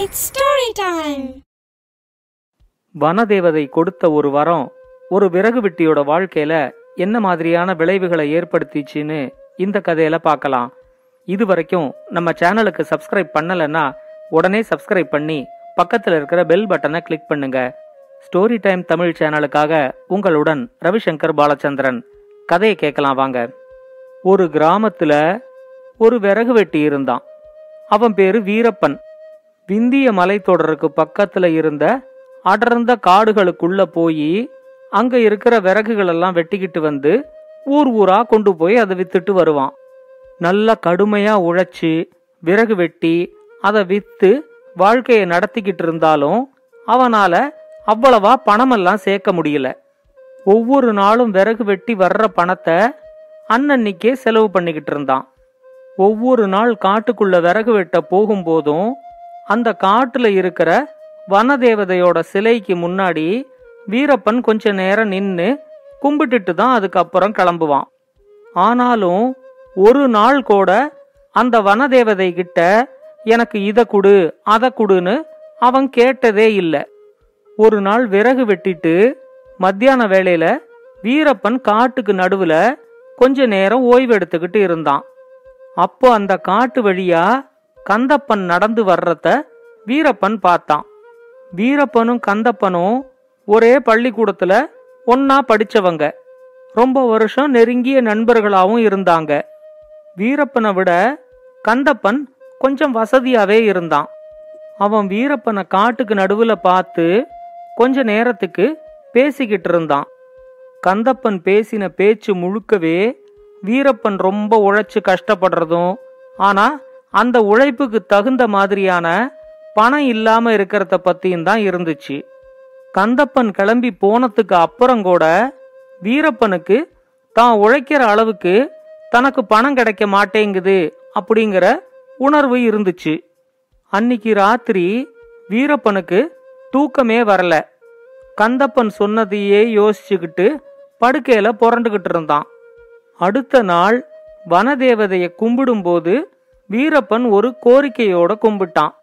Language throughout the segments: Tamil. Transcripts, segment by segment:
இட்ஸ் ஸ்டோரி டைம் வனதேவதை கொடுத்த ஒரு வரம் ஒரு விறகு வெட்டியோட வாழ்க்கையில என்ன மாதிரியான விளைவுகளை ஏற்படுத்திச்சுன்னு இந்த கதையில பார்க்கலாம். இது வரைக்கும் நம்ம சேனலுக்கு சப்ஸ்கிரைப் பண்ணலைன்னா உடனே சப்ஸ்கிரைப் பண்ணி பக்கத்தில் இருக்கிற பெல் பட்டனை கிளிக் பண்ணுங்க. ஸ்டோரி டைம் தமிழ் சேனலுக்காக உங்களுடன் ரவிசங்கர் பாலச்சந்திரன். கதையை கேட்கலாம் வாங்க. ஒரு கிராமத்துல ஒரு விறகு வெட்டி இருந்தான். அவன் பேரு வீரப்பன். விந்திய மலைத்தொடருக்கு பக்கத்துல இருந்த அடர்ந்த காடுகளுக்குள்ள போய் அங்க இருக்கிற விறகுகள் எல்லாம் வெட்டிக்கிட்டு வந்து ஊர் ஊரா கொண்டு போய் அதை வித்துட்டு வருவான். நல்லா கடுமையா உழைச்சி விறகு வெட்டி அதை வித்து வாழ்க்கையை நடத்திக்கிட்டு இருந்தாலும் அவனால அவ்வளவா பணமெல்லாம் சேர்க்க முடியல. ஒவ்வொரு நாளும் விறகு வெட்டி வர்ற பணத்தை அன்னன்னைக்கே செலவு பண்ணிக்கிட்டு இருந்தான். ஒவ்வொரு நாள் காட்டுக்குள்ள விறகு வெட்ட போகும்போதும் அந்த காட்டுல இருக்கிற வனதேவதையோட சிலைக்கு முன்னாடி வீரப்பன் கொஞ்ச நேரம் நின்னு கும்பிட்டுட்டு தான் அதுக்கப்புறம் கிளம்புவான். ஆனாலும் ஒரு நாள் கூட அந்த வனதேவதை கிட்ட எனக்கு இத குடு அத குடுன்னு அவன் கேட்டதே இல்லை. ஒரு நாள் விறகு வெட்டிட்டு மத்தியான வேளையில வீரப்பன் காட்டுக்கு நடுவுல கொஞ்ச நேரம் ஓய்வு எடுத்துக்கிட்டு இருந்தான். அப்போ அந்த காட்டு வழியா கந்தப்பன் நடந்து வர்றத வீரப்பன் பார்த்தான். வீரப்பனும் கந்தப்பனும் ஒரே பள்ளிக்கூடத்துல ஒன்னா படிச்சவங்க. ரொம்ப வருஷம் நெருங்கிய நண்பர்களாவும் இருந்தாங்க. வீரப்பனை விட கந்தப்பன் கொஞ்சம் வசதியாவே இருந்தான். அவன் வீரப்பனை காட்டுக்கு நடுவுல பார்த்து கொஞ்ச நேரத்துக்கு பேசிக்கிட்டு இருந்தான். கந்தப்பன் பேசின பேச்சு முழுக்கவே வீரப்பன் ரொம்ப உழைச்சு கஷ்டப்படுறதும் ஆனா அந்த உழைப்புக்கு தகுந்த மாதிரியான பணம் இல்லாம இருக்கிறத பத்தியும் தான் இருந்துச்சு. கந்தப்பன் கிளம்பி போனதுக்கு அப்புறம் கூட வீரப்பனுக்கு தான் உழைக்கிற அளவுக்கு தனக்கு பணம் கிடைக்க மாட்டேங்குது அப்படிங்கிற உணர்வு இருந்துச்சு. அன்னிக்கு ராத்திரி வீரப்பனுக்கு தூக்கமே வரல. கந்தப்பன் சொன்னதையே யோசிச்சுக்கிட்டு படுக்கையில புரண்டுகிட்டு இருந்தான். அடுத்த நாள் வனதேவதையை கும்பிடும்போது வீரப்பன் ஒரு கோரிக்கையோட கும்பிட்டான்.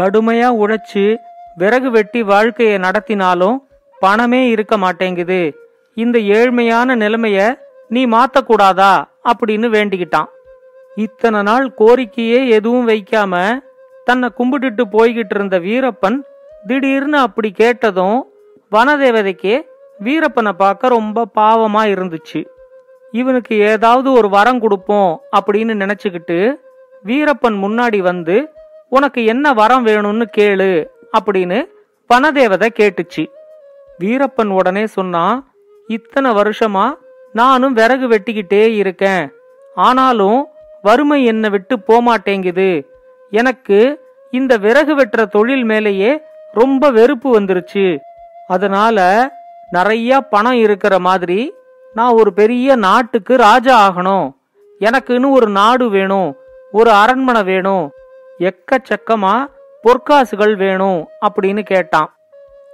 கடுமையா உழைச்சு விறகு வெட்டி வாழ்க்கையை நடத்தினாலும் பணமே இருக்க மாட்டேங்குது. இந்த ஏழ்மையான நிலைமைய நீ மாத்தக்கூடாதா? அப்படின்னு வேண்டிக்கிட்டான். இத்தனை நாள் கோரிக்கையே எதுவும் வைக்காம தன்னை கும்பிட்டுட்டு போய்கிட்டு இருந்த வீரப்பன் திடீர்னு அப்படி கேட்டதும் வனதேவதைக்கு வீரப்பனை பார்க்க ரொம்ப பாவமா இருந்துச்சு. இவனுக்கு ஏதாவது ஒரு வரம் கொடுப்போம் அப்படின்னு நினைச்சுக்கிட்டு வீரப்பன் முன்னாடி வந்து உனக்கு என்ன வரம் வேணும்னு கேளு அப்படின்னு பணதேவதை கேட்டுச்சு. வீரப்பன் உடனே சொன்னான் இத்தனை வருஷமா நானும் விறகு வெட்டிக்கிட்டே இருக்கேன். ஆனாலும் வறுமை என்னை விட்டு போமாட்டேங்குது. எனக்கு இந்த விறகு வெட்டுற தொழில் மேலேயே ரொம்ப வெறுப்பு வந்துருச்சு. அதனால நிறைய பணம் இருக்கிற மாதிரி நான் ஒரு பெரிய நாட்டுக்கு ராஜா ஆகணும். எனக்குன்னு ஒரு நாடு வேணும். ஒரு அரண்மனை வேணும். எக்கச்சக்கமா பொற்காசுகள் வேணும் அப்படின்னு கேட்டான்.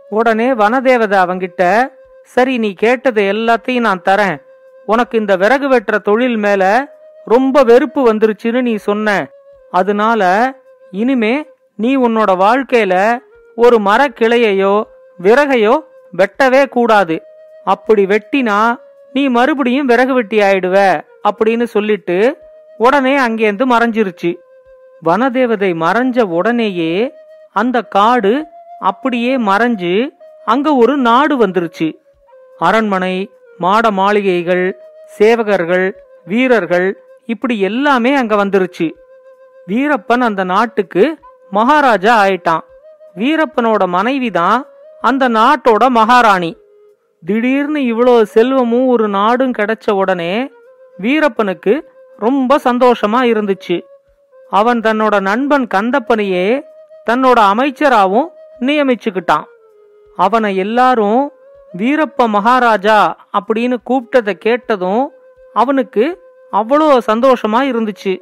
உடனே வனதேவதை அவங்கிட்ட சரி நீ கேட்டதை எல்லாத்தையும் நான் தரேன். உனக்கு இந்த விறகு வெட்டுற தொழில் மேல ரொம்ப வெறுப்பு வந்துருச்சுன்னு நீ சொன்ன. அதனால இனிமே நீ உன்னோட வாழ்க்கையில ஒரு மரக்கிளையையோ விறகையோ வெட்டவே கூடாது. அப்படி வெட்டினா நீ மறுபடியும் விறகு வெட்டி ஆயிடுவ அப்படின்னு சொல்லிட்டு உடனே அங்கேருந்து மறைஞ்சிருச்சு. வனதேவதை மறைஞ்ச உடனேயே அந்த காடு அப்படியே மறைஞ்சு அங்க ஒரு நாடு வந்துருச்சு. அரண்மனை மாட மாளிகைகள் சேவகர்கள் வீரர்கள் இப்படி எல்லாமே அங்க வந்துருச்சு. வீரப்பன் அந்த நாட்டுக்கு மகாராஜா ஆயிட்டான். வீரப்பனோட மனைவி தான் அந்த நாட்டோட மகாராணி. திடீர்னு இவ்வளோ செல்வமும் ஒரு நாடும் கிடைச்ச உடனே வீரப்பனுக்கு ரொம்ப சந்தோஷமா இருந்துச்சு. அவன் தன்னோட நண்பன் கந்தப்பனையே தன்னோட அமைச்சராவும் நியமிச்சுக்கிட்டான். அவனை எல்லாரும் வீரப்ப மகாராஜா அப்படின்னு கூப்பிட்டதை கேட்டதும் அவனுக்கு அவ்வளோ சந்தோஷமா இருந்துச்சு.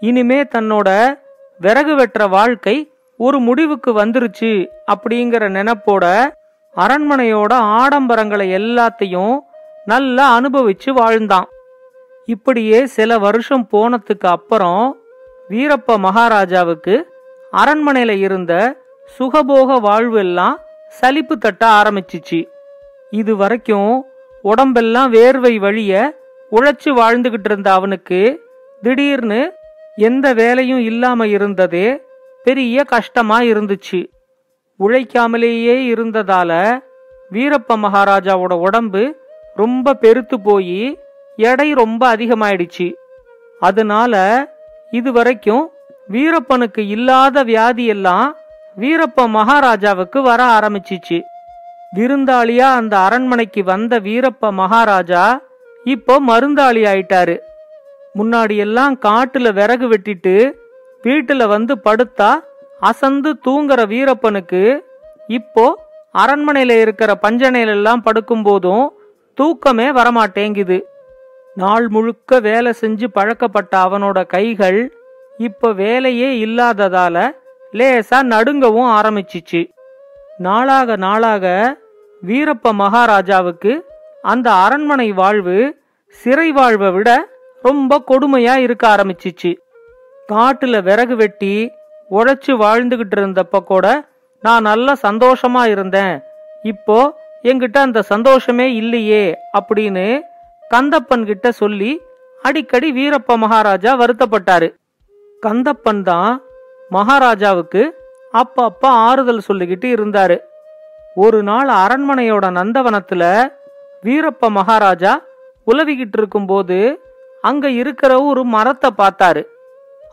இனிமே தன்னோட விறகு வெட்டுற வாழ்க்கை ஒரு முடிவுக்கு வந்துருச்சு அப்படிங்கிற நினப்போட அரண்மனையோட ஆடம்பரங்களை எல்லாத்தையும் நல்லா அனுபவிச்சு வாழ்ந்தான். இப்படியே சில வருஷம் போனதுக்கு அப்புறம் வீரப்ப மகாராஜாவுக்கு அரண்மனையில இருந்த சுகபோக வாழ்வு எல்லாம் சலிப்பு தட்ட ஆரம்பிச்சிச்சு. இது வரைக்கும் உடம்பெல்லாம் வேர்வை வழிய உழைச்சு வாழ்ந்துகிட்டு இருந்த அவனுக்கு திடீர்னு எந்த வேலையும் இல்லாம இருந்ததே பெரிய கஷ்டமா இருந்துச்சு. உழைக்காமலேயே இருந்ததால வீரப்ப மகாராஜாவோட உடம்பு ரொம்ப பெருத்து போய் எடை ரொம்ப அதிகமாயிடுச்சு. அதனால இது வரைக்கும் வீரப்பனுக்கு இல்லாத வியாதி எல்லாம் வீரப்ப மகாராஜாவுக்கு வர ஆரம்பிச்சிச்சு. விருந்தாளியா அந்த அரண்மனைக்கு வந்த வீரப்ப மகாராஜா இப்போ மருந்தாளி ஆயிட்டாரு முன்னாடி எல்லாம் காட்டுல விறகு வெட்டிட்டு வீட்டுல வந்து படுத்தா அசந்து தூங்குற வீரப்பனுக்கு இப்போ அரண்மனையில இருக்கிற பஞ்சனையிலெல்லாம் படுக்கும்போதும் படுக்கும் போதும் தூக்கமே வரமாட்டேங்குது. நாள் முழுக்க வேலை செஞ்சு பழக்கப்பட்ட அவனோட கைகள் இப்ப வேலையே இல்லாததால லேசா நடுங்கவும் ஆரம்பிச்சிச்சு. நாளாக நாளாக வீரப்ப மகாராஜாவுக்கு அந்த அரண்மனை வாழ்வு சிறை வாழ்வை விட ரொம்ப கொடுமையா இருக்க ஆரம்பிச்சிச்சு. காட்டுல விறகு வெட்டி உழைச்சு வாழ்ந்துகிட்டு இருந்தப்ப கூட நான் நல்ல சந்தோஷமா இருந்தேன். இப்போ எங்கிட்ட அந்த சந்தோஷமே இல்லையே அப்படின்னு கந்தப்பன் கிட்ட சொல்லி அடிக்கடி வீரப்ப மகாராஜா வருத்தப்பட்டாரு. கந்தப்பன் தான் மகாராஜாவுக்கு அப்பப்ப ஆறுதல் சொல்லிக்கிட்டு இருந்தாரு. ஒரு நாள் அரண்மனையோட நந்தவனத்துல வீரப்ப மகாராஜா உலவிக்கிட்டு இருக்கும்போது அங்க இருக்கிற ஒரு மரத்தை பார்த்தாரு.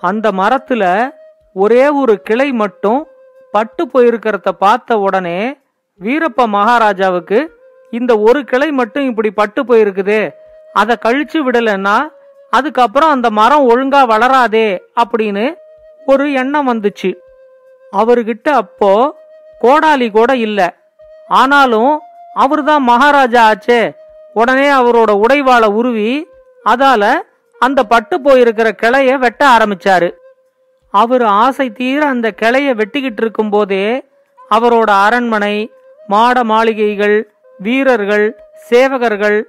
அந்த மரத்துல ஒரே ஒரு கிளை மட்டும் பட்டு போயிருக்கிறத பார்த்த உடனே வீரப்ப மகாராஜாவுக்கு இந்த ஒரு கிளை மட்டும் இப்படி பட்டு போயிருக்குதே அதை கழிச்சு விடலைன்னா அதுக்கப்புறம் அந்த மரம் ஒழுங்கா வளராதே அப்படின்னு ஒரு எண்ணம் வந்துச்சு. அவர்கிட்ட அப்போ கோடாலி கூட இல்ல. ஆனாலும் அவர்தான் மகாராஜா ஆச்சே. உடனே அவரோட உடைவாளை உருவி அதால அந்த பட்டு போயிருக்கிற கிளைய வெட்ட ஆரம்பிச்சாரு. அவர் ஆசை தீர அந்த கிளைய வெட்டிக்கிட்டு இருக்கும் போதே அவரோட அரண்மனை மாட மாளிகைகள் வீரர்கள் சேவகர்கள்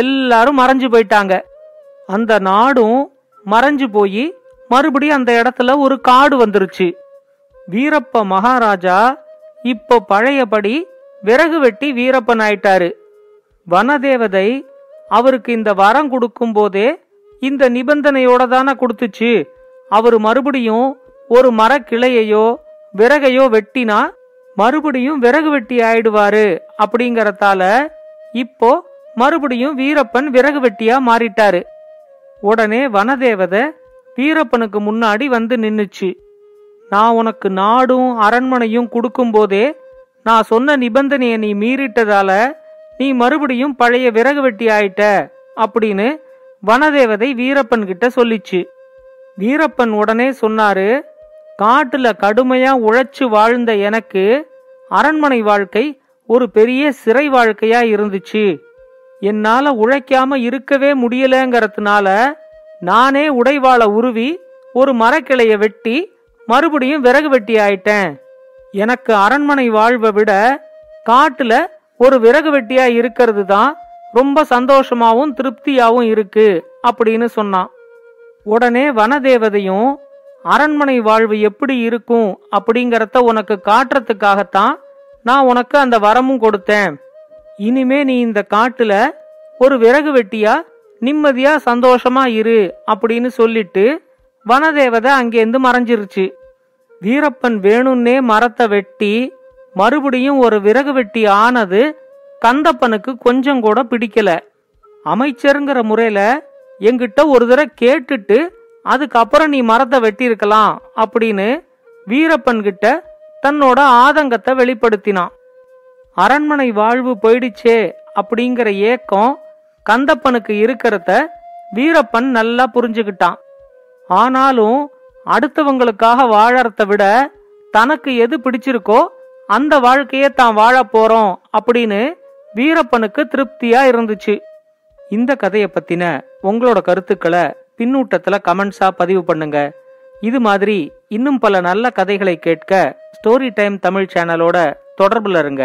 எல்லாரும் மறைஞ்சு போயிட்டாங்க. அந்த நாடும் மறைஞ்சு போய் மறுபடியும் அந்த இடத்துல ஒரு காடு வந்துருச்சு. வீரப்ப மகாராஜா இப்போ பழையபடி விறகு வெட்டி வீரப்பன் ஆயிட்டாரு. வனதேவதை அவருக்கு இந்த வரம் கொடுக்கும் போதே இந்த நிபந்தனையோட தானே கொடுத்துச்சு. அவர் மறுபடியும் ஒரு மரக்கிளையையோ விறகையோ வெட்டினா மறுபடியும் விறகு வெட்டி ஆயிடுவாரு அப்படிங்கறதால இப்போ மறுபடியும் வீரப்பன் விறகு வெட்டியா மாறிட்டாரு. உடனே வனதேவதை வீரப்பனுக்கு முன்னாடி வந்து நின்னுச்சு. நான் உனக்கு நாடும் அரண்மனையும் கொடுக்கும் போதே நான் சொன்ன நிபந்தனையை நீ மீறிட்டதால நீ மறுபடியும் பழைய விறகு வெட்டி ஆயிட்ட அப்படின்னு வனதேவதை வீரப்பன் கிட்ட சொல்லிச்சு. வீரப்பன் உடனே சொன்னாரு காட்டுல கடுமையா உழைச்சு வாழ்ந்த எனக்கு அரண்மனை வாழ்க்கை ஒரு பெரிய சிறை வாழ்க்கையா இருந்துச்சு. என்னால உழைக்காம இருக்கவே முடியலங்கிறதுனால நானே உடைவாளை உருவி ஒரு மரக்கிளைய வெட்டி மறுபடியும் விறகு வெட்டி ஆயிட்டேன். எனக்கு அரண்மனை வாழ்வை விட காட்டுல ஒரு விறகு வெட்டியா இருக்கிறது தான் ரொம்ப சந்தோஷமாவும் திருப்தியாவும் இருக்கு அப்படின்னு சொன்னான். உடனே வனதேவதையும் அரண்மனை வாழ்வு எப்படி இருக்கும்? அப்படிங்கறத உனக்கு காட்டுறதுக்காகத்தான் நான் உனக்கு அந்த வரமும் கொடுத்தேன். இனிமே நீ இந்த காட்டுல ஒரு விறகு வெட்டியா நிம்மதியா சந்தோஷமா இரு அப்படின்னு சொல்லிட்டு வனதேவதை அங்கேருந்து மறைஞ்சிருச்சு. வீரப்பன் வேணும்னே மரத்தை வெட்டி மறுபடியும் ஒரு விறகு வெட்டி ஆனது கந்தப்பனுக்கு கொஞ்சம் கூட பிடிக்கல. அமைச்சருங்கிற முறையில எங்கிட்ட ஒரு தடவை கேட்டுட்டு அதுக்கப்புறம் நீ மரத்தை வெட்டியிருக்கலாம் அப்படின்னு வீரப்பன் கிட்ட தன்னோட ஆதங்கத்தை வெளிப்படுத்தினான். அரண்மனை வாழ்வு போயிடுச்சே அப்படிங்கிற ஏக்கம் கந்தப்பனுக்கு இருக்கிறத வீரப்பன் நல்லா புரிஞ்சுக்கிட்டான். ஆனாலும் அடுத்தவங்களுக்காக வாழறத விட தனக்கு எது பிடிச்சிருக்கோ அந்த வாழ்க்கையே தான் வாழ போறோம் அப்படின்னு வீரப்பனுக்கு திருப்தியா இருந்துச்சு. இந்த கதையை பத்தின உங்களோட கருத்துக்களை பின்னூட்டத்துல கமெண்ட்ஸா பதிவு பண்ணுங்க. இது மாதிரி இன்னும் பல நல்ல கதைகளை கேட்க ஸ்டோரி டைம் தமிழ் சேனலோட தொடர்புல இருங்க.